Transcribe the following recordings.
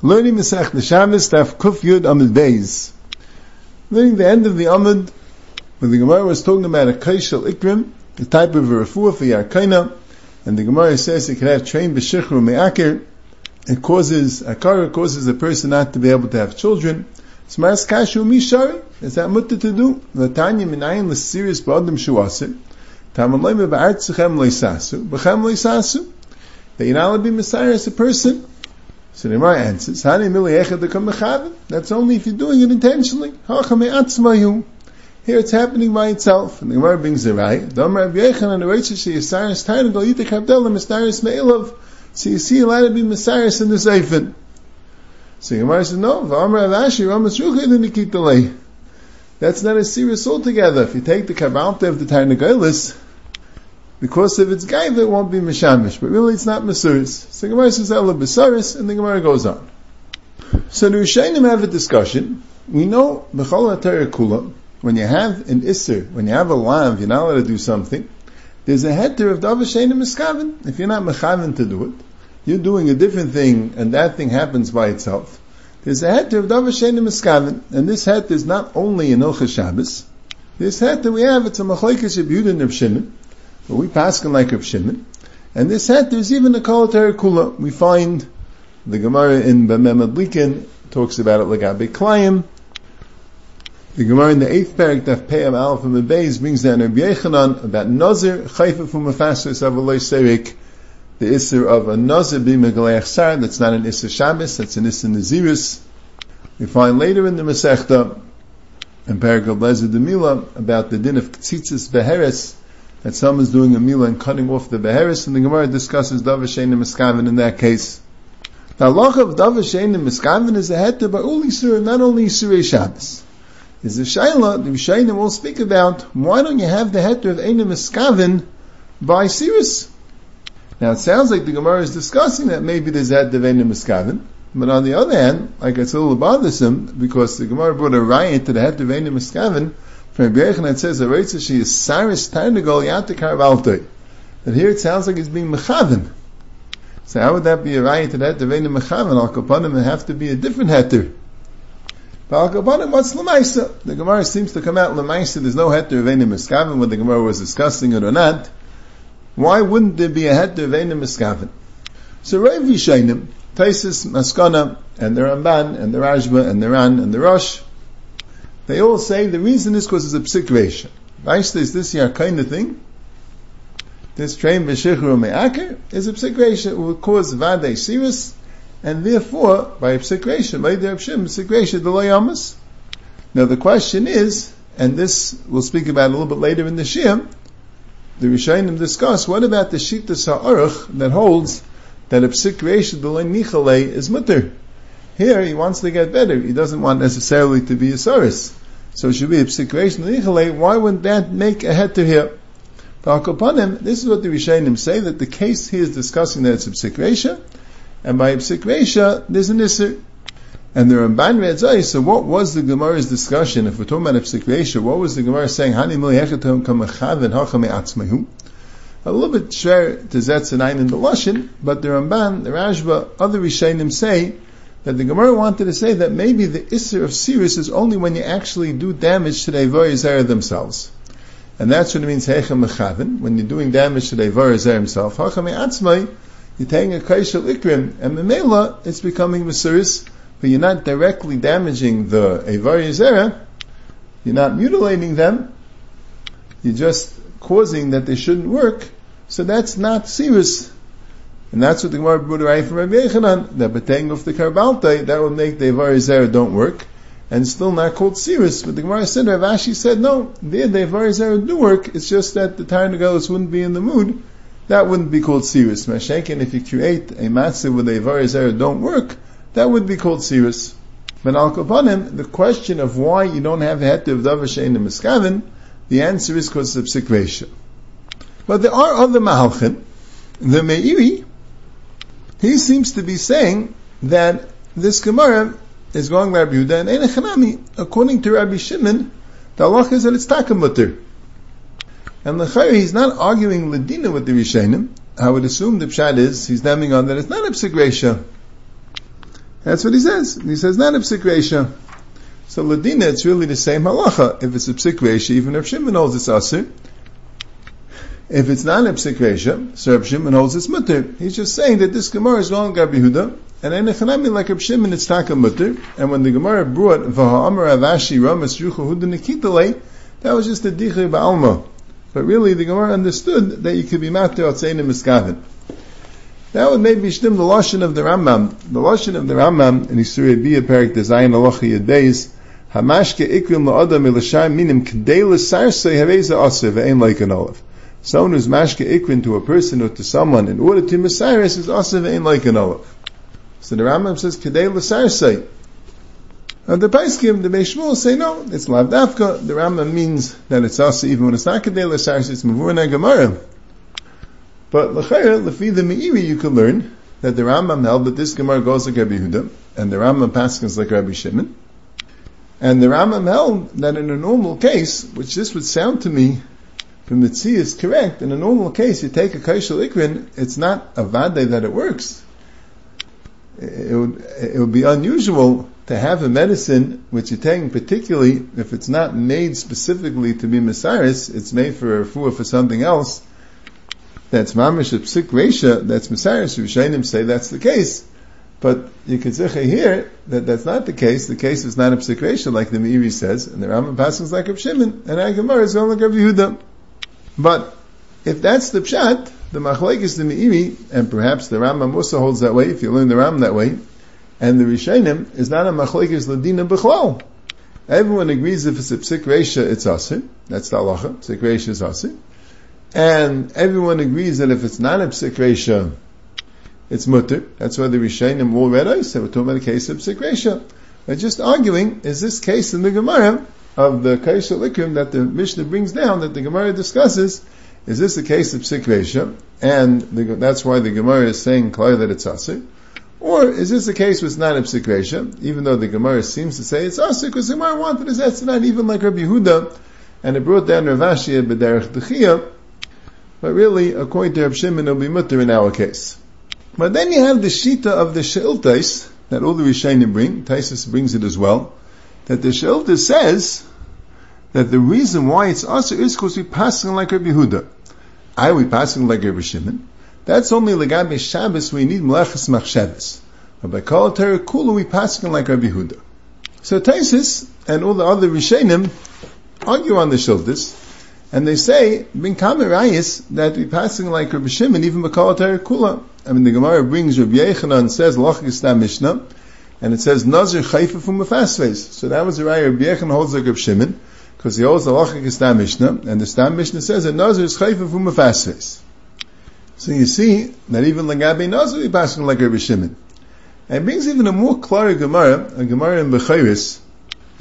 Learning Masech the Shabbos, Daf Kuf Yud Amud Beis. Learning the end of the Amud, when the Gemara was talking about a Kaishal Ikrim, the type of a refuah for Yarkaina, and the Gemara says it can have trained B'Shichru Me'akir, it causes, Akara causes a person not to be able to have children. Smaras Kashu Mishari, is that mutter to do? Latanya Minayin L'Sirus Ba'adim Shuasir, Tamalay Ba'art Tzichem Leisasu, B'chem Leisasu, that you're not allowed to be Messiah as a person, so the Gemara answers, That's only if you're doing it intentionally. Here it's happening by itself. And the Gemara brings the right. So you see a lot of be Messiahs in the Seifin. So the Gemara says, no, that's not a serious altogether. If you take the Kabbalta of the Tarnagolis, because if it's gaiva, it won't be mishamish. But really, it's not masuris. So Gemara says ela besaris, and the Gemara goes on. So the Rishayim have a discussion. We know b'chol kula, when you have an isser, when you have a lav, you're not allowed to do something. There's a heter of davashein miskaven. If you're not mechaven to do it, you're doing a different thing, and that thing happens by itself. There's a heter of davashein miskaven, and this heter is not only in Ilcha Shabbos. This heter we have, it's a machlekes Yudin of Shimon. But we pass like Rav Shimon. And this hat, there's even a Kolatar Kula. We find the Gemara in Bamem Adlikin talks about it like Abe Klayim. The Gemara in the eighth parak, Daf Peyam Aleph and brings down Rabbi Yechanan about Nazir, Chayfa from Mefasris Avaloi Serik, the Isser of a Nazir being Megaleach Sar, that's not an Isser Shabbos, that's an Isser Nazirus. We find later in the Masechta, in Paragraph Lezer Demila, about the din of Tzitzis Beheres, that someone's doing a meal and cutting off the beheris, and the Gemara discusses Davashain and Miskavin in that case. The halacha of Davashain and Miskavin is a heter by all Yisur, not only Yisur Shabbos. Is a Shaila, the Rishayim will speak about, why don't you have the heter of Ein Miskavin by Sirus? Now it sounds like the Gemara is discussing that maybe there's that of Ein Miskavin, but on the other hand, like it's a little bothersome, because the Gemara brought a riot to the heter of Ein Miskavin, from Rabbi it says, "Aretza she is saris tarnagol yatikar valtoi." That here it sounds like it's being mechavin. So how would that be a right to that? The vein mechavin al kapanim would have to be a different heter. But al kapanim, what's lemaisa? The Gemara seems to come out lemaisa. There's no heter vein miskavin. Whether the Gemara was discussing it or not, why wouldn't there be a heter vein miskavin? So Rav Yishainim, Taisis, Maskana, and the Ramban, and the Rashba, and the Ran, and the Rosh, they all say the reason is because it's a psikration. Vaishta is this year kind of thing. This train v'shichru me'aker is a psikration. It will cause vadei sirus, and therefore, by a psikration, by the pshim, psikration, the loyamas. Now the question is, and this we'll speak about a little bit later in the Shia, the Rishonim discuss, what about the Shita Sa'aruch that holds that a psikration, the loy is mutter? Here, he wants to get better. He doesn't want necessarily to be a saris. So it should be a psikration. Why wouldn't that make a heter here? This is what the Rishonim say, that the case he is discussing that it's a psikration, and by a psikration, there's an isser. And the Ramban read so what was the Gemara's discussion? If we're talking about a psikration, what was the Gemara saying? A little bit share to Zetz in the Lashon, but the Ramban, the Rashba, other Rishonim say that the Gemara wanted to say that maybe the Isser of Sirius is only when you actually do damage to the Eivar themselves. And that's what it means Hechem Mechavin, when you're doing damage to the Eivar himself. Hachem Atzmai, you're taking a Kaishal Ikrim, and Memela, it's becoming Mesiris, but you're not directly damaging the Zera, you're not mutilating them, you're just causing that they shouldn't work, so that's not serious. And that's what the Gemara brought right from Rabbi Yechanan, that betaying of the Karbaltai, that will make the Ivar don't work, and still not called Sirus. But the Gemara said, Rav Ashi said, no, the, the do work, it's just that the Tarnagalis wouldn't be in the mood, that wouldn't be called Sirus. Mashenkin, if you create a matzah where the Ivar don't work, that would be called Sirus. But al the question of why you don't have a heter of Davashay in the Miskavin, the answer is because of Sikresha. But there are other Mahalchin, the Meiri, he seems to be saying that this Gemara is going by Rabbi Yehuda and According to Rabbi Shimon, the Allah is that it's takamutter. And Lechayr, he's not arguing Ladina with the Rishonim. I would assume the Pshat is, he's naming on that it's not a psigresha. That's what he says. He says not a psik reisha. So ladina, it's really the same halacha. If it's a psik reisha, even if Shimon holds it's asir. If it's not a psik reisha, so Shimon holds it's mutter. He's just saying that this Gemara is wrong, Rabbi Huda, and in Echanami, like Reb Shimon, it's taka mutter. And when the Gemara brought v'ha'amar avashi ramas huda nikitale, that was just a dichri ba'alma. But really, the Gemara understood that you could be matter otzein miskavin. That would maybe shtim the lashon of the Rambam. The lashon of the Rambam in Yisuri Bia Perik Design Alocha Yadbeis Hamashke ikrim la'adam ilashayim minim k'dei l'sarsei hareza aser ve'ein like an olive. Someone who's mashke ikrin to a person or to someone in order to mesiris is also ve'ein like an olive. So the Rambam says k'dei l'sarsei. And the Paiskim, the Beis Shmuel say no, it's lav dafka. The Rambam means that it's aser even when it's not k'dei l'sarsei, it's mavur Gemara. But l'chayr, lefi the Meiri, you can learn that the Rambam held that this Gemara goes like Rabbi Yehuda, and the Rambam passes like Rabbi Shimon. And the Rambam held that in a normal case, which this would sound to me, the tzii is correct, in a normal case, you take a kaishal ikrin, it's not a vade that it works. It would, it would be unusual to have a medicine which you're taking particularly if it's not made specifically to be Messiris, it's made for a for something else, that's mamish a psik resha, that's Messiris, Rishonim say that's the case. But you can say here that that's not the case. The case is not a psik resha, like the Meiri says, and the Rambam passes like Reb Shimon, and Agamar is going like Reb Yehuda. But if that's the pshat, the machlek is the Meiri, and perhaps the Rambam also holds that way, if you learn the Ram that way, and the Rishonim is not a machlek is ladina b'chlal. Everyone agrees if it's a psik resha, it's asir. That's the halacha. Psik resha is asir. And everyone agrees that if it's not a psik resha, it's mutter. That's why the Rishonim all read oh, us. They were talking about a case of psik resha. They're just arguing, is this case in the Gemara of the Kaisha Likrim that the Mishnah brings down, that the Gemara discusses, is this a case of psik? And the, that's why the Gemara is saying clear that it's asir. Or is this a case where it's not a psik even though the Gemara seems to say it's asir, because the Gemara wanted to say not even like Rabbi Yehuda, and it brought down Rav Ashi B'derech Dechiyah, but really, according to Reb Shimon, it'll be mutter in our case. But then you have the shita of the she'iltais, that all the Rishonim bring, Taisus brings it as well, that the she'ilta says that the reason why it's us is because we passing like Rabbi Yehuda. I we passing like Rabbi Shimon. That's only legabe Shabbos we need melechas machshavas. But by kol kula we passing like Rabbi Yehuda. So Taisus and all the other Rishonim argue on the shiltas, and they say, bin kamerayis, that we passing like Rabbi Shimon, even Bakal Kula. I mean, the Gemara brings Rabbi Yechanan says, Loch Mishnah, and it says, Nazir Chayfa from Mefasves. So that was the right Rabbi Yechanan holds like Rabbi Shimon, because he holds the Loch Mishnah, and the Stam Mishnah says that Nazir is Chayfa from Mefasves. So you see that even Lagabe Nazir we passing like Rabbi Shimon. And it brings even a more clear Gemara, a Gemara in Bechiris,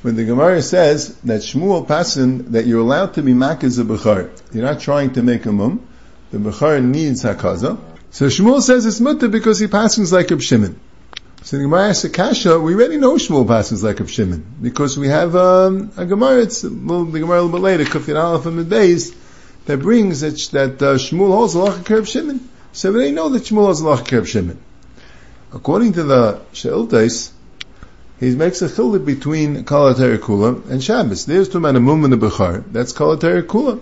when the Gemara says that Shmuel Pasin, that you're allowed to be makaz a Bechar. You're not trying to make a mum. The Bechar needs hakaza. So Shmuel says it's mutter because he passes like a Shimon. So the Gemara asks Akasha, we already know Shmuel passes like a Shimon. Because we have um, a Gemara, it's a little, the Gemara a little bit later, Kufin Aleph and Medbeis, that brings that, that uh, Shmuel holds a Lach of Shimon. So we already know that Shmuel holds a Lach of Shimon. According to the She'iltais, he makes a chiluk between Kalater Kula and Shabbos. There's two manamum in the Bechar. That's Kalater Kula.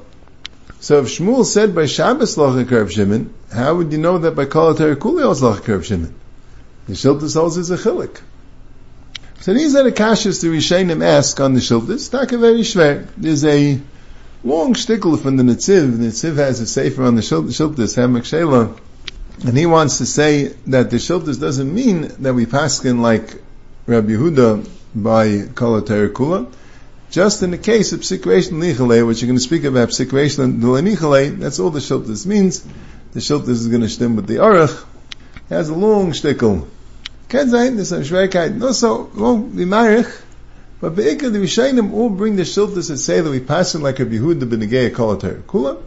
So if Shmuel said by Shabbos Lachakar Shimon, how would you know that by Kalater Kula was Lachakar Shimon? The Shiltas holds is a chiluk. So these are the kashas the Rishayim ask on the Shiltas. Taka very shver. There's a long shtickle from the Netziv. The Netziv has a sefer on the Shiltas, Ha'amek She'ala. And he wants to say that the Shiltas doesn't mean that we paskin like Rabbi Yehuda by Kalater Kula. Just in the case of psikration nichale, which you're going to speak about psikration nichale, that's all the shiltas means. The shiltas is going to stem with the arach. It has a long shtickle. Can say there's some shvekheit. No, so won't be marich. But beikah the Rishayim all bring the shiltas that say that we pass it like a Yehuda b'negei Kalater Kula,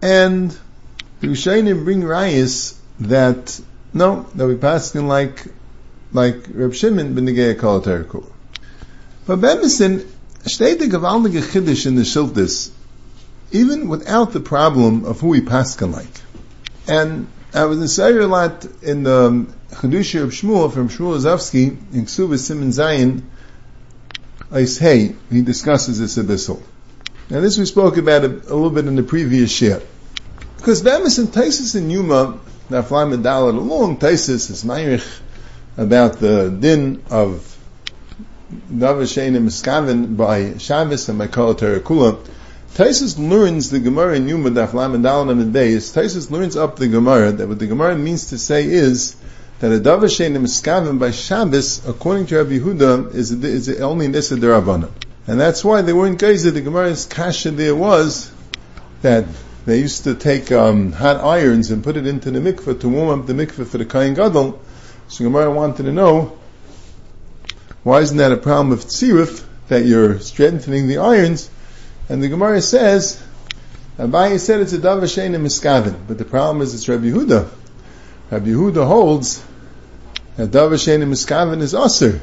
and the Rishayim bring rayas that no, that we pass it like like Reb Shimon ben Negei Kol Terkul. But Bemison, steht the gewaltige Chiddush in the Shiltis, even without the problem of who he paskan like. And I was in a lot in the Chedusha of Shmuel from Shmuel Rozovsky in Ksuva Simon Zayin Ice Hey, he discusses this abyssal. Now this we spoke about a, a little bit in the previous year. Because Bemis and Taisis and Yuma, Naflam and Dalit, a long Taisis is Meirich about the din of Davashain and Miskaven by Shabbos and by Kol Kula. Taisus learns the Gemara in Yuma Daf Lam and Dalan and Beis. Taisus learns up the Gemara that what the Gemara means to say is that a Davashain and Miskaven by Shabbos, according to Rabbi Yehuda, is, is only Derabana. And that's why they weren't geyser. The Gemara's kasha there was that they used to take um, hot irons and put it into the mikveh to warm up the mikveh for the kain gadol. So Gemara wanted to know why isn't that a problem of tziruf that you're strengthening the irons? And the Gemara says, Abaye said it's a davar shein miskavin, but the problem is it's Rabbi Yehuda. Rabbi Yehuda holds that davar shein miskavin is aser.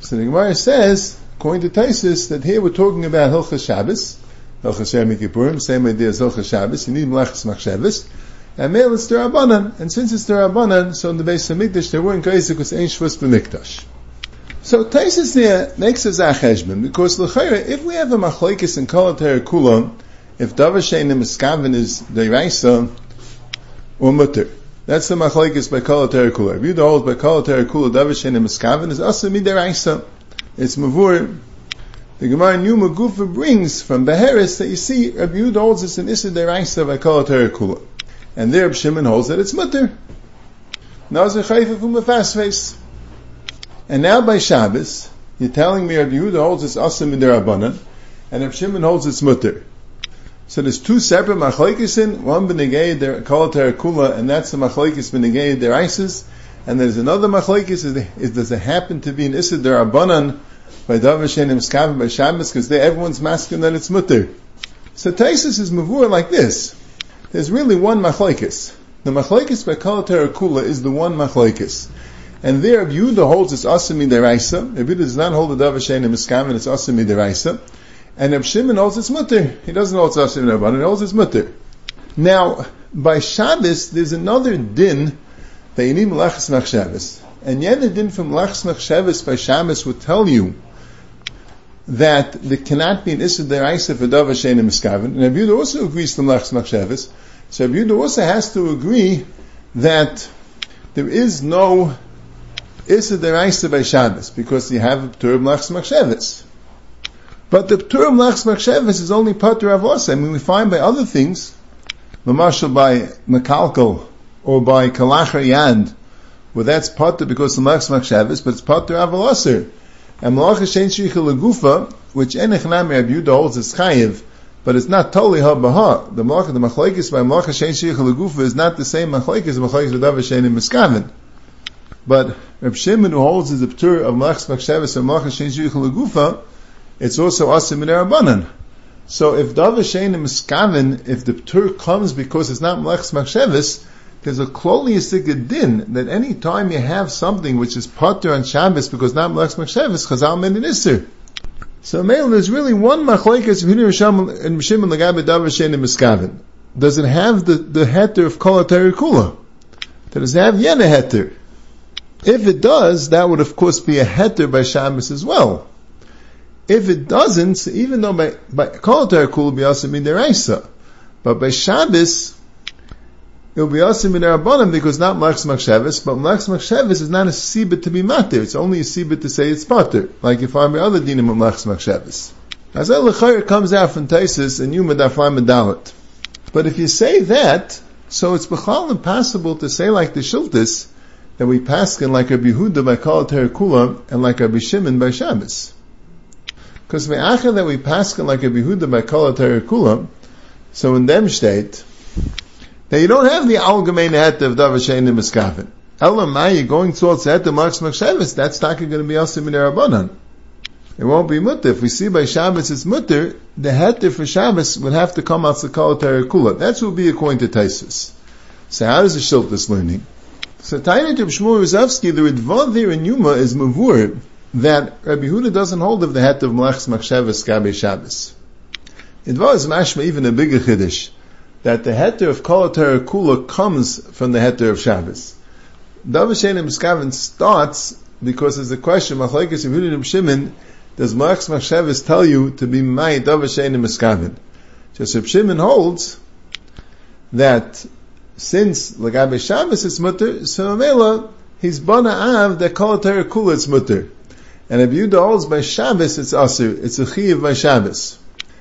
So the Gemara says, according to Taisus, that here we're talking about Hilchas Shabbos, Hilchas Kippurim, same idea as Hilchas Shabbos. You need Melechas Machshavos. And male is Derabanan, and since it's Derabanan, so in the base of Mikdash, they weren't Geisik because Ein Shvus B'Mikdash. So Taisus there makes a zacheshbon because l'chayra, if we have a machlekes in kol kula, if davar shein miskaven is deiraisa or mutter, that's the machlekes by kol kula. If you hold by kol kula, davar shein miskaven is asa midiraisa. It's mavur. The Gemara New Magufa brings from Beheris that you see Rabbi Yehuda holds it's an Issa Deraisa by Kol Kula. And there Rabbi Shimon holds that it's mutter. Nazir Chayfa from a fast face. And now by Shabbos, you're telling me Rabbi Yehuda holds it's asim in and Rabbi Shimon holds it's mutter. So there's two separate machlekes one benegay der kol kula, and that's the machlekes benegay der isis, and there's another machlekes is, is, does it happen to be an issa der Rabbanan by Davar Shenim Skav by Shabbos because everyone's masking that it's mutter. So Taisus is mavur like this. There's really one machlekes. The machlekes by kol kula is the one machlekes. And there, Yehuda holds it's asimi deraisa. Yehuda does not hold the davar shein miskam, it's asimi deraisa. And Rabbi Shimon holds it's mutter. He doesn't hold it's asimi deraisa, he holds it's mutter. Now, by Shabbos, there's another din that you need melachas machshavas. And yet the din from melachas machshavas by Shabbos would tell you that there cannot be an issa deraisa for davar shein miskaven. And Rabbi also agrees to melachas machshavas. So Rabbi also has to agree that there is no Issa deraisa by Shabbos, because you have a Ptur Mlachs Machshevis. But the Mlachs Machshevis is only Pater Avosa. I mean, we find by other things, Mamashal by Mekalkal, or by Kalachar yand, well that's Pater because of Mlachs Machshevis, but it's Pater Avosa. And Malach Shen Shricha Legufa, which Enech Nami Abuda holds is Chayiv, but it's not totally ha baha. The malach, the machlekes by malach shein shich legufa is not the same machlekes as machlekes v'dav shein miskaven. But Reb Shimon who holds the ptur of Malachs Makshavas and Malachas Shein Shirich Lagufa, it's also Asim in. So if Davar Shein Miskaven, if the ptur comes because it's not Malachs Makshavas, there's a kloliistic din that any time you have something which is potter on Shabbos because not Malachs Makshavas, Chazal men in. So male, there's really one machlekes Hinu Risham and Shimon Lagabe Davar Shein Miskaven. Does it have the, the heter of Kol Kula? Does it have Yena heter? If it does, that would of course be a heter by Shabbos as well. If it doesn't, even though by, by Kol Kul will be in deraisa, but by Shabbos, it will be also in Rabbanim because not Mlachs Machshavas, but Mlachs Machshavas is not a sibit to be matir. It's only a sibit to say it's pater, like if I'm the other dinim of Mlachs Machshavas. As El comes out from Taisis and Yuma Dafai Medalit. But if you say that, so it's bechal impossible to say like the Shiltis, that we pass in like Rabbi Yehuda by Kol Kula and like Rabbi Shimon by Shabbos. Because me'acha that we paskin like Rabbi Yehuda by Kol Kula, so in them state, that you don't have the algemein het of Davar Shein Miskafin. Elamai, going towards het of Marks Makshavis, that's not going to be also in Rabbanan. It won't be mutter. If we see by Shabbos it's mutter, the heter for Shabbos would have to come out the Kol Kula. That will be according to Taisus. So how does the Shiltas learning? So Tainit of Shmuel Rozovsky, the Ritva there in Yuma is Mavur, that Rabbi Huda doesn't hold of the hat of Malachs Machshavas Gabe Shabbos. It was mashma even a bigger chiddush, that the heter of Kol Kula comes from the heter of Shabbos. Davar Shein Miskaven starts because there's a question, Machlekes Yehudim Shimon, does Malachs Machshavas tell you to be my Miskaven? Just if Shimon holds that since Lagabe Shabbos is mutter, so Mamela, he's Bana Av, that Kol Kula is mutter. And if Yehuda holds by Shabbos, it's Asir, it's a Chiv by Shabbos.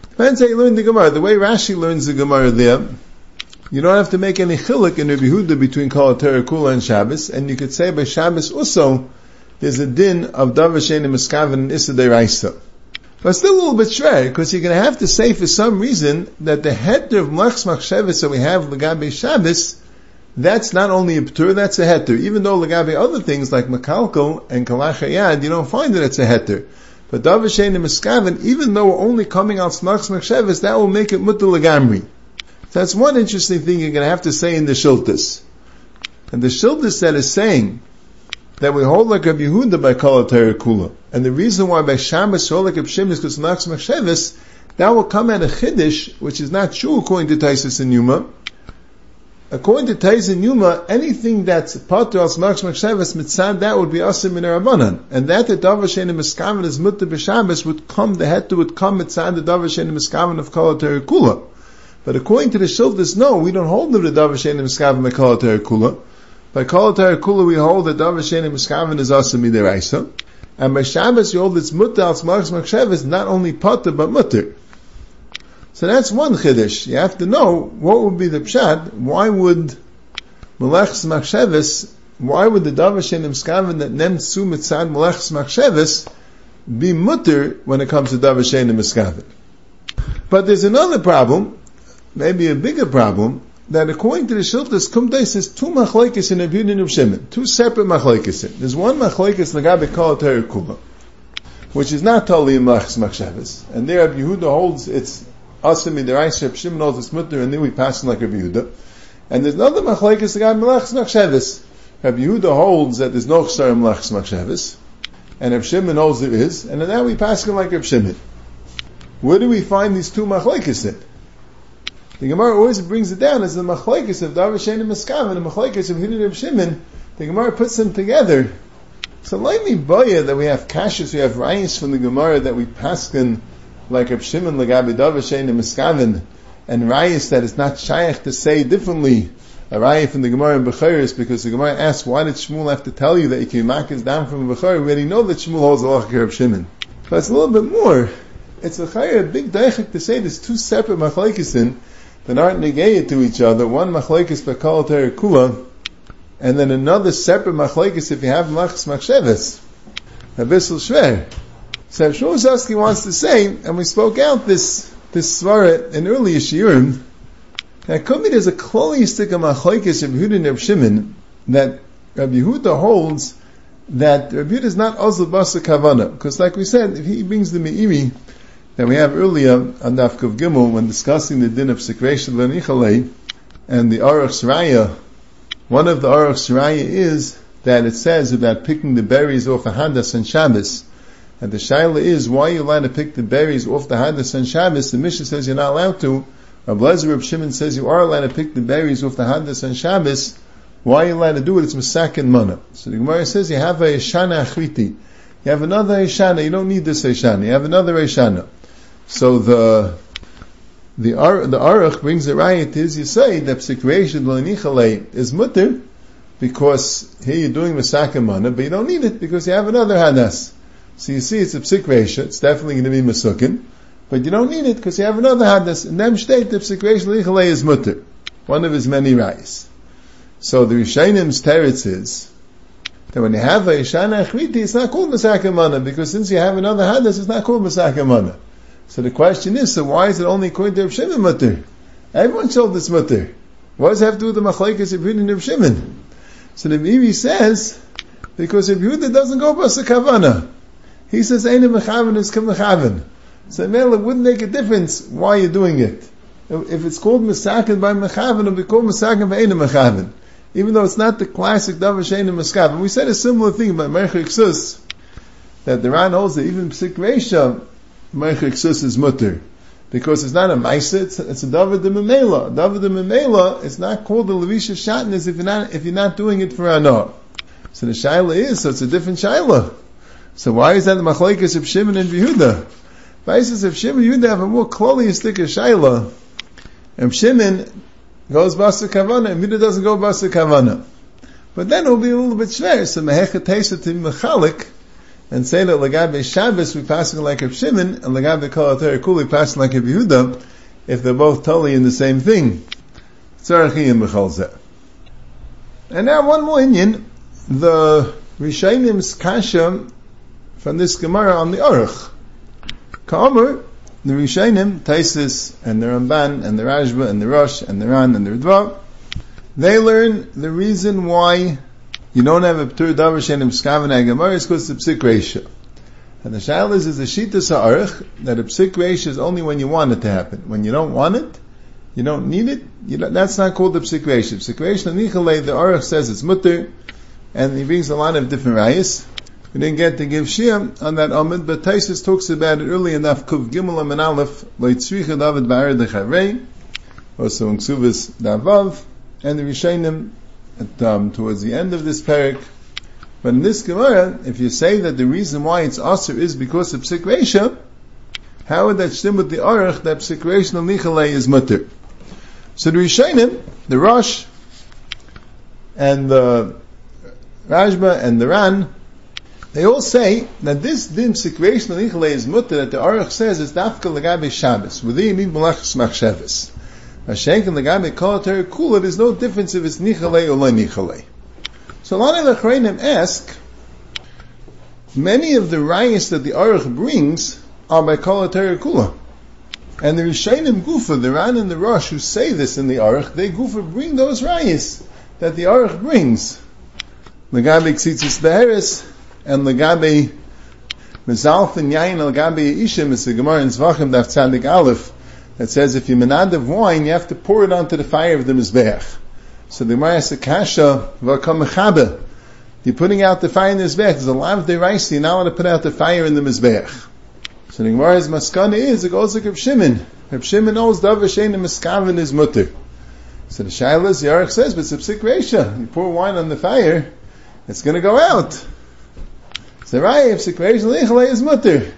Depends how you learn the Gemara. The way Rashi learns the Gemara there, you don't have to make any chiluk in Rabbi Huda between Kol Kula and Shabbos, and you could say by Shabbos also, there's a din of Davar Shein and Miskaven and Issa Raisa. But still a little bit shred, because you're going to have to say for some reason that the heter of Mlechs Machshevis that we have Lagabe Shabbos, that's not only a Ptur, that's a heter. Even though Lagabe other things like Makalko and Kalachayad, you don't find that it's a heter. But Davar Shein and Miskaven, even though we're only coming out Mlechs Machshevis, that will make it Mutter Lagamri. That's one interesting thing you're going to have to say in the Shiltis. And the Shiltis that is saying that we hold like Rabbi Yehuda by Kol Kula. And the reason why by Shabbos hold like Shimon is because Nachs Machshevis, that will come at a Chiddush, which is not true according to Taisus and Yuma. According to Taisus and Yuma, anything that's Pater al Smach Machshevis mitzad, that would be Asim in Rabbanan. And that the Davar Shein Miskavan is Mutta B'Shabbos would come, the head would come mitzad the Davar Shein Miskavan of Kol Kula. But according to the Shiltis, no, we don't hold the Davar Shein Miskavan by Kol Kula. By Kol Kula we hold that Davar Shein Miskavan is Asim Midiraisa. And by Shabbos you hold it's mutter al makshevis, not only potter but mutter. So that's one chiddush. You have to know what would be the pshat. Why would melechs makshevis? Why would the davar shenim skaven that nem su mitzad melechs be mutter when it comes to davar shenim skaven? But there's another problem, maybe a bigger problem, that according to the Shiltas, Kumdei says two machlekes in Abiyud and Shimon, two separate machlekes. There's one machlekes Lagabe Kol Kula, which is not totally in Machs Machshavas. And there Yehuda holds it's Asim Reis, Rabbi Shimon holds it's Mutter, and then we pass like Rabbi Yehuda. And there's another machlekes the Lagabe Melachs Machshavas. Rabbi Yehuda holds that there's no Chsar Melachs Machshavas, and Rabbi Shimon holds there is, and then we pass him like Rabbi Shimon. Where do we find these two machlekes in? The Gemara always brings it down as the machlekes of Davar Shein and Miskav and the machlekes of Hidden of Shimon. The Gemara puts them together. So me boya that we have kashas, we have rayis from the Gemara that we pass paskin like Reb Shimon legabe Davar Shein and Miskaven, and rayis that is not shaykh to say differently. A raya from the Gemara in Bechiris because the Gemara asks, why did Shmuel have to tell you that you can mark is down from Bechir? We already know that Shmuel holds lot of Reb Shimon. But it's a little bit more. It's a chayr, a big daichik to say there's two separate machlekes in, that aren't negated to each other. One machlekes bekal kula, and then another separate machlekes if you have machs machsheves. Abyssal shver. So Shmuel wants to say, and we spoke out this this svara in earlier shiurim. That could be there's a klolistic of machlekes of Yehuda and Reb Shimon that Rabbi Yehuda holds that Rabbi Yehuda is not also basa kavana because, like we said, if he brings the meiri that we have earlier on Dafkav Gimel when discussing the din of secretion lenichalei and the Aruch Sraya. One of the Aruch Sraya is that it says about picking the berries off a Hadas and Shabbos. And the Shaila is, why are you allowed to pick the berries off the Hadas and Shabbos? The Mishnah says you're not allowed to. Rabbi Reb Shimon says you are allowed to pick the berries off the Hadas and Shabbos. Why are you allowed to do it? It's Masak and Mana. So the Gemara says you have a Yeshana Achriti. You have another Yeshana. You don't need this Yeshana. You have another Yeshana. So the the Ar, the Aruch brings a riot is you say that psikration l'nichale is mutter because here you're doing masaka mana, but you don't need it because you have another hadas. So you see, it's a psik psikration. It's definitely going to be masukin, but you don't need it because you have another hadas. In them state, the psikration l'nichale is mutter, one of his many rights. So the Rishainim's teretz is that when you have a Yeshana Achriti, it's not called Masaka Mana, because since you have another Hadas, it's not called Masaka Mana. So the question is, so why is it only according to Rav Shimon mutter? Everyone showed this mutter. What does it have to do with the machlekes of Yehuda and Rav Shimon? So the Bibi says, because Rav Yehuda doesn't go by kavana. He says, Ein mechaven is mechaven. So it wouldn't make a difference why you're doing it. If it's called Mesakin by Mechaven, it'll be called Mesakin by Ein Mechaven. Even though it's not the classic Davar and Meskaven. We said a similar thing about Merchik Sus, that the Ran holds that even Psik Reisha, Meichik Sus is mutter. Because it's not a Maisa, it's, it's a David de Memela. David de Memela is not called the Levisha Shatnez if you're not, if you're not doing it for Anah. So the Shaila is, so it's a different Shaila. So why is that the Machlekes of Shimon and Yehuda? Vices of Shimon and Yehuda have a more of Shaila. And Shimon goes Basa Kavana, and Yehuda doesn't go Basa Kavana. But then it'll be a little bit schwer. So Mehecha Tesa to Mechalik, and say that Lagabe Shabbos we passing like a Shimon, and Lagabe Kol Kul we passing like a Yehuda, if they're both totally in the same thing. And now one more Indian, the Rishaynim's Kasha from this Gemara on the Aruch. Ka'amur, the Rishaynim, Taisis, and the Ramban, and the Rashba, and the Rosh, and the Ran, and the Ritva, they learn the reason why you don't have a Ptur Davar Shenim Skavan Gemara is because it's a psik ratio. And the shail is, is a shita sa'arch, that a psik ratio is only when you want it to happen. When you don't want it, you don't need it, you that's not called the psik ratio. Psik ratio, the arch says it's mutter, and he brings a lot of different rayas. We didn't get to give Shia on that Amid, but Taisus talks about it early enough. Kuv Gimel and Aleph, Loitzricha David Ba'ar Decharei, also in Davav, and the Rishainim at, um, towards the end of this parak. But in this Gemara, if you say that the reason why it's Aser is because of Psik how would that stem with the Aruch that Psik Lichalei is Mutter? So the Rishainim, the Rosh, and the Rashba and the Ran, they all say that this din situation of Ichle is mutter that the Aruch says is dafka legabe Shabbos. With the yimim malachas machshavas. Hashenk and legabe kolater kula, there's no difference if it's nichale or lo nichale. So a lot of the ask, many of the rayas that the Aruch brings are by kolater kula. And the Rishayim Gufa, the Ran and the Rosh who say this in the Aruch, they Gufa bring those rayas that the Aruch brings. Legabe ksitzis beheres, and mezalf and yain legabe ishim is the Gemara in Zvachim daf tzadik aleph that says if you menad of wine you have to pour it onto the fire of the mizbeach. So the Gemara says kasha v'akam mechabe. You're putting out the fire in the mizbeach. There's a lot of deraisa. You're not allowed to put out the fire in the mizbeach. So the Gemara's maskana is it goes like Reb Shimon. Reb Shimon knows davar shein miskaven is mutter. So the Shilas Yarech says, but it's a You pour wine on the fire, it's going to go out. So right, if lichalei is mutter.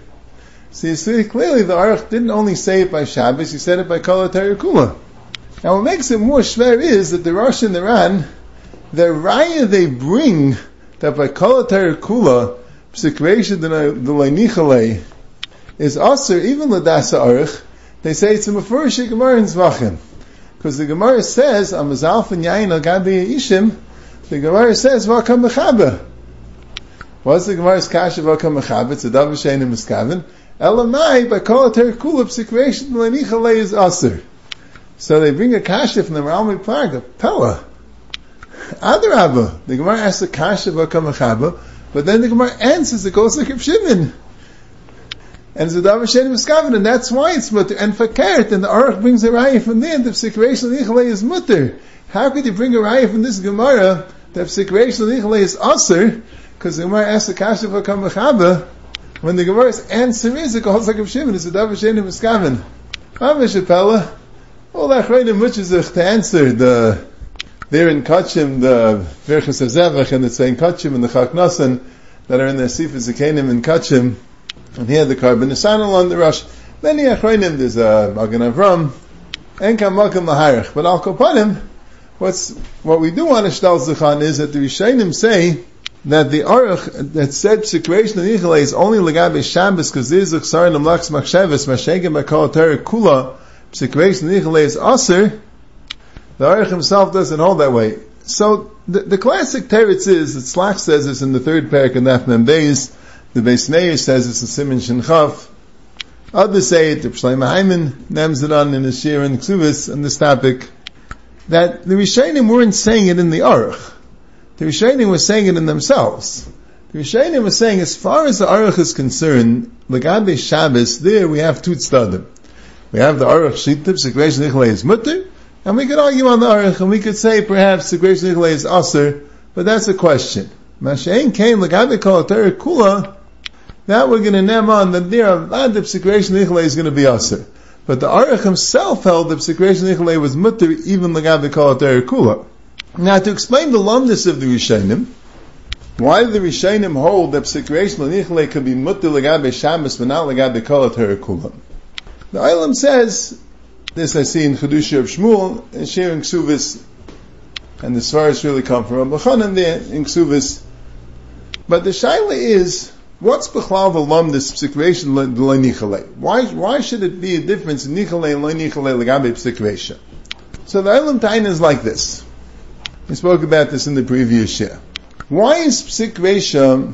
You see clearly the Aruch didn't only say it by Shabbos, he said it by Kol Kula. Now what makes it more schwer is that the Rosh and the Ran, the raya they bring that by Kol Kula, the Nichalei is also even Ladasa Aruch, they say it's a Mefurish Gemara in Zvachim. Because the Gemara says, Amazalf and Yain al Gabi Ishim, the Gemara says, Vakam Mechaber. What's the Gemara's kasha v'akam mechabit? So davar shein miskaven. Elamai by kol ater kulub situation lenicha is aser. So they bring a kasha from the Ralmi Park, Pella. Adarabba. The Gemara asks the kasha v'akam mechabit, but then the Gemara answers it goes like Shimon. And Zadav Hashem Miskaven, and that's why it's mutter. And fakert, and the Aruch brings a raya from the situation of is mutter. How could you bring a raya from this Gemara that situation of is aser, because the Gemara asks the Kasha Vakam Mechaba, when the Gemara's answer is, it goes like a Shimon, it's a Davar Shenim Miskaven. Mamish all that Chayim Muchizich uh, to answer the, there in Kachim, the Virchas of Zevach, and the Tzayin Kachim, and the Chaknasan, that are in the Sifas Zekanim in Kachim, and here the Korban Nesanel on the Rosh. Many Achrayim, there's uh, a Magen Avraham, and Kamakam Laharich. But Al Kopanim, what's, what we do on Ishtal Zechan is that the Rishayim say, that the Aruch that said Psikration of Nichele is only Legabe Shabbos because this is Chsarin Amlachs Machsheves Mashegem Makal Terek Kula Psikration of is Aser the Aruch himself doesn't hold that way. So the, the classic teretz is that Slach says this in the third parak in Nafman Beis, the Beis Meir says it's a Simon Shinchaf, others say it, the Shlomo Heiman names it on in Shir and Ksuvis on this topic, that the Rishayim weren't saying it in the Aruch. The Rishonim were saying it in themselves. The Rishonim were saying, as far as the Aruch is concerned, Lagabe Shabbos, there we have two tzdadim. We have the Aruch Shittiv, Segresh Nichle is Mutter, and we could argue on the Aruch, and we could say perhaps Segresh Nichle is Aser, but that's a question. Mashain came Lagabe Kol Kula, that we're going to name on that there are lot of ah, Segresh Nichle is going to be Aser. But the Aruch himself held that Segresh Nichle was Mutter, even Lagabe Kol Kula. Now, to explain the lumness of the Rishonim, Why do the Rishonim hold that Psikresh Lanichle could be mutter legabe Shabbos but not legabe Kol Kulam? The Olam says, this I see in Chedusha of Shmuel, and sharing Ksuvis, and the Svaras really come from Rabbi there in Ksuvis. But the Shaila is, what's Bechlav Alam this Psikresh Lanichle? Why, why should it be a difference in Nichele and Lanichle legabe Psikresh? So the Olam Tain is like this. We spoke about this in the previous year. Why is psik resha,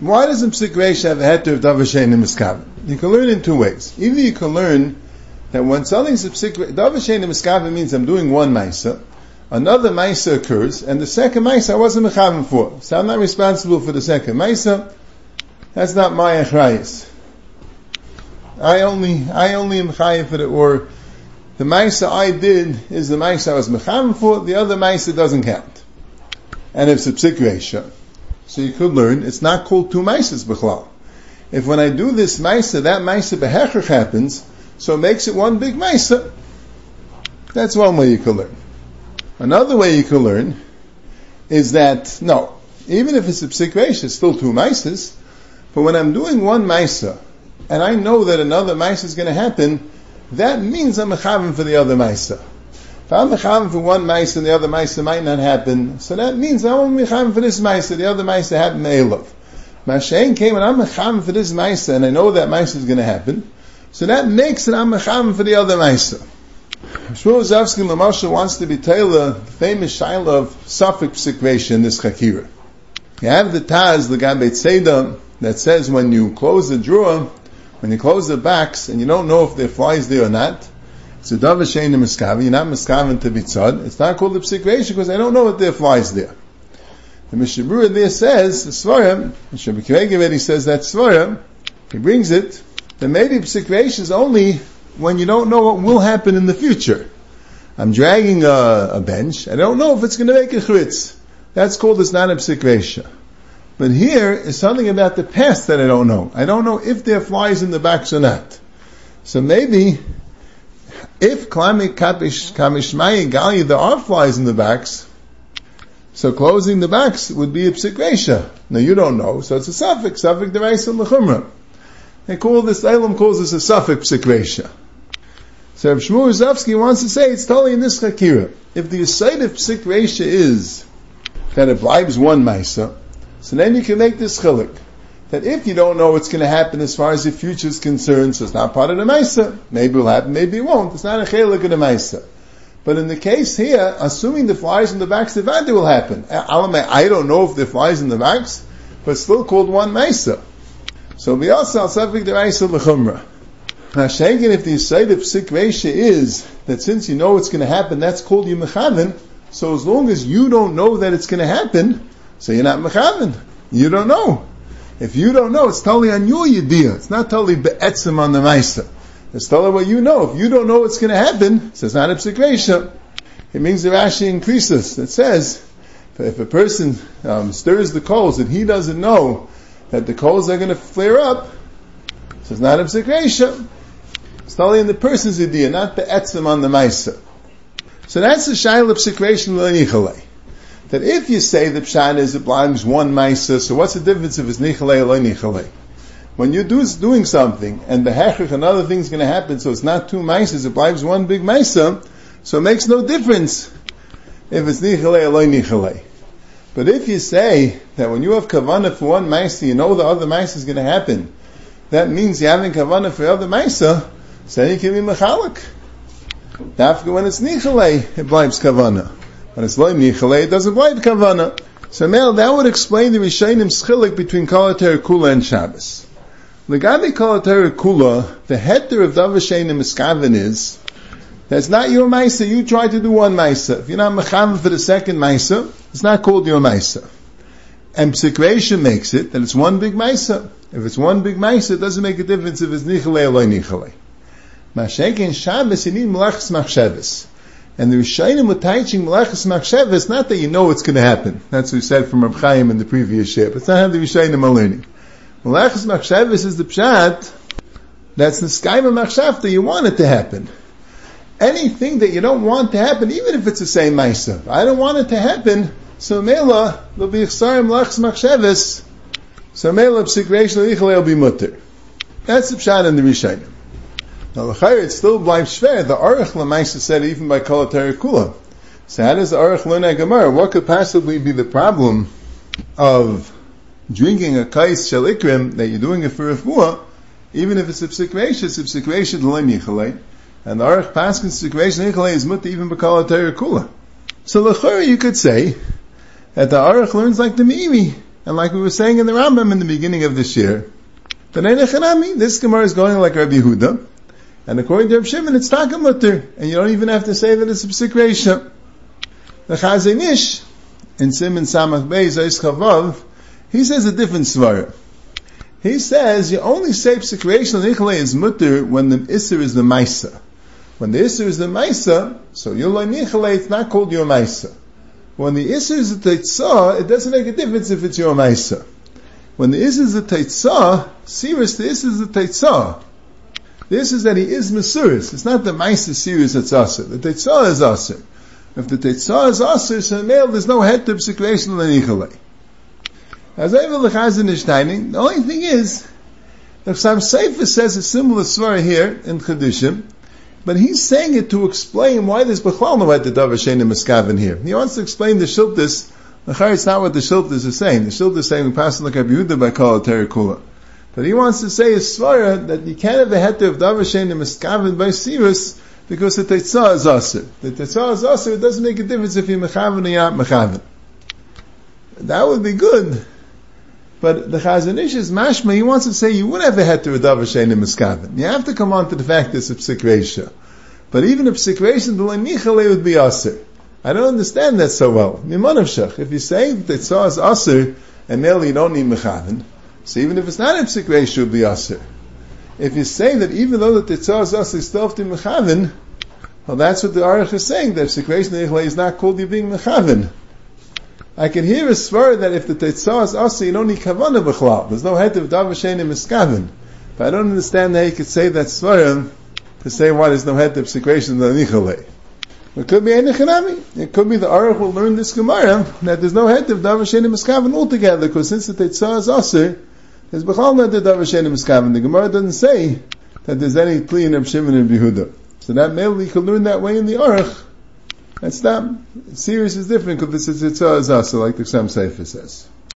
why doesn't psik resha have a heter of davashen and miskaven? You can learn in two ways. Either you can learn that when something's a psik, davashen and miskaven means I'm doing one maisa, another maisa occurs, and the second maisa I wasn't mechaven for. So I'm not responsible for the second maisa. That's not my achrayis. I only, I only am chayiv for it, or the maisa I did is the maisa I was mechaven for, the other maisa doesn't count and it's a psik So you could learn, it's not called two mices b'chlal. If when I do this maisa, that maisa behechach happens, so it makes it one big maisa. That's one way you could learn. Another way you could learn is that, no, even if it's a psik it's still two mices, but when I'm doing one maisa, and I know that another maisa is going to happen, that means I'm a for the other maisa. If I'm mechavim for one mice and the other mice might not happen, so that means I'm mechavim for this mice, the other mice happen me'elov. Mashain came and I'm mechavim for this mice and I know that mice is going to happen, so that makes it I'm mechavim for the other mice. Shmuel Rozovsky Lamasha wants to be Taylor, the famous shaila of Suffolk situation in this chakira. You have the Taz, the Gabet Seder, that says when you close the drawer, when you close the backs, and you don't know if there are flies there or not, it's a davar shein miskaven. You're not miskaven to bitzad. It's not called a psik because I don't know what there flies there. The Mishabura there says the svarim. Already says that svarim. He brings it. The maybe psik is only when you don't know what will happen in the future. I'm dragging a, a bench. I don't know if it's going to make a chritz. That's called it's not a psik But here is something about the past that I don't know. I don't know if there are flies in the backs or not. So maybe if Klamik Kamishmai Gali, there are flies in the backs, so closing the backs would be a psikresha. Now you don't know, so it's a suffix, suffix deraisa l'chumra. They call this, Elam calls this a suffix psikresha. So if Shmuel Rozovsky wants to say it's totally in this chakira. If the aside of psikresha is that it bribes one maisa, so then you can make this chilik that if you don't know what's going to happen as far as the future is concerned, so it's not part of the Maisa. Maybe it will happen, maybe it won't. It's not a chelik of the Maisa. But in the case here, assuming the flies in the backs, the Vada will happen. I don't know if the flies in the backs, but still called one Maisa. So we also subject the Maisa l'chumra. Now, Shagan, if the side of Psik is that since you know it's going to happen, that's called you Mechavin, so as long as you don't know that it's going to happen, so you're not Mechavin. You don't know. If you don't know, it's totally on your idea. It's not totally be'etzim on the Maisa. It's totally what you know. If you don't know what's going to happen, so it's not a. It means the Rashi increases. It says, if a person um, stirs the coals and he doesn't know that the coals are going to flare up, so it's not a. It's totally in the person's idea, not the etzim on the Maisa. So that's the shaila psikresha l'nichalei that if you say the pshat is it belongs one maisa, so what's the difference if it's nichalei or nichalei? When you're do, doing something and the hechach another thing's going to happen, so it's not two maisas, it belongs one big maisa, so it makes no difference if it's nichalei or nichalei. But if you say that when you have kavana for one maisa, you know the other maisa is going to happen, that means you're having kavana for the other maisa, so you can be mechalik. After when it's nichalei, it belongs kavana. When it's loy michale, it doesn't blind kavana. So now that would explain the Rishayim schilik between Kalater Kula and Shabbos. Legabi Kalater Kula, the header of Davashayim Miskaven is, that's not your Maisa, you try to do one Maisa. If you're not Mechavan for the second Maisa, it's not called your Maisa. And Psikration makes it that it's one big Maisa. If it's one big Maisa, it doesn't make a difference if it's Nichale or Nichale. Mashek in Shabbos, you need Melachs Machshavos. And the Rishayim with teaching Malachas Machshev it's not that you know what's going to happen. That's what we said from Reb Chaim in the previous ship. It's not how the Rishayim are learning. Malachas Machshev is the Pshat, that's the Skaima Machshav that you want it to happen. Anything that you don't want to happen, even if it's the same Maisa, I don't want it to happen, So Mela, there'll be Chsarim Lachs Machshevis, so Mela Psik Reish Leichle will be Mutter. That's the Pshat in the Rishayim. Now, L'chayr, it still bleibt schwer. The Aruch Lamaisa said even by Kol Kula. So how does the Aruch learn a Gemara? What could possibly be the problem of drinking a kais shel ikrim that you're doing it for refuah, even if it's it's a psikvesha d'lem yichalei, and the Aruch Paskin's psikvesha yichalei is mutter even b'kol Kula. So l'chayr, you could say that the Aruch learns like the Mimi, and like we were saying in the Rambam in the beginning of this year, but this Gemara is going like Rabbi Yehuda, and according to Rav Shimon, it's takamutter, and you don't even have to say that it's a reisha. The Chazon Ish, in Simon Samach Beis Chavav, he says a different svara. He says you only say reisha nichle is mutter when the iser is the maisa. When the iser is the maisa, so yulay nichle, it's not called your maisa. When the iser is the teitzah, it doesn't make a difference if it's your maisa. When the iser is the teitzah, Sirus the iser is the teitzah. This is that he is Masuris. It's not the Maisa series that's Aser. The Tetzah is Aser. If the Tetzah is Aser, so male, there's no head to obsecration Lenichalei. As I will the only thing is, the Chasam Sofer says a similar story here in Chedishim, but he's saying it to explain why there's Bechal no head to Davar Shein Miskaven here. He wants to explain the Sheiltos, the it's not what the Sheiltos is saying. The Sheiltos is saying we pass like the Yehuda by Kol Terikula. But he wants to say a svara that you can't have a heter of davar shein miskaven by sirus because the tetzah is aser. The tetzah is aser. It doesn't make a difference if you're mechaven or you're not mechaven. That would be good. But the Chazon Ish is mashma. He wants to say you would have a heter of davar shein miskaven. You have to come on to the fact it's a psikresha. But even a psikresha, the lenichale would be aser. I don't understand that so well. If you say that tetzah is aser and merely you don't need mechaven, so even if it's not a psik would be aser. If you say that even though the tetzah is aser, still to mechavin, well, that's what the Aruch is saying, that psik reish is not called you being mechavin. I can hear a swear that if the tetzah is aser, you don't need kavana b'chlal. There's no head of davar shein miskavin. But I don't understand how you could say that swear to say why there's no head of psik reish in the. It could be Einechanami. It could be the Aruch will learn this Gemara that there's no head of Davar Shenim Miskavan altogether because since the Tetzah is Aser, there's Bechal not the Davar Shenim Miskavan. The Gemara doesn't say that there's any Kli in Shimon and Yehuda. So that maybe you could learn that way in the Aruch. That's not, Sirus is different because this is Tetzah is Aser like the Chasam Sofer says.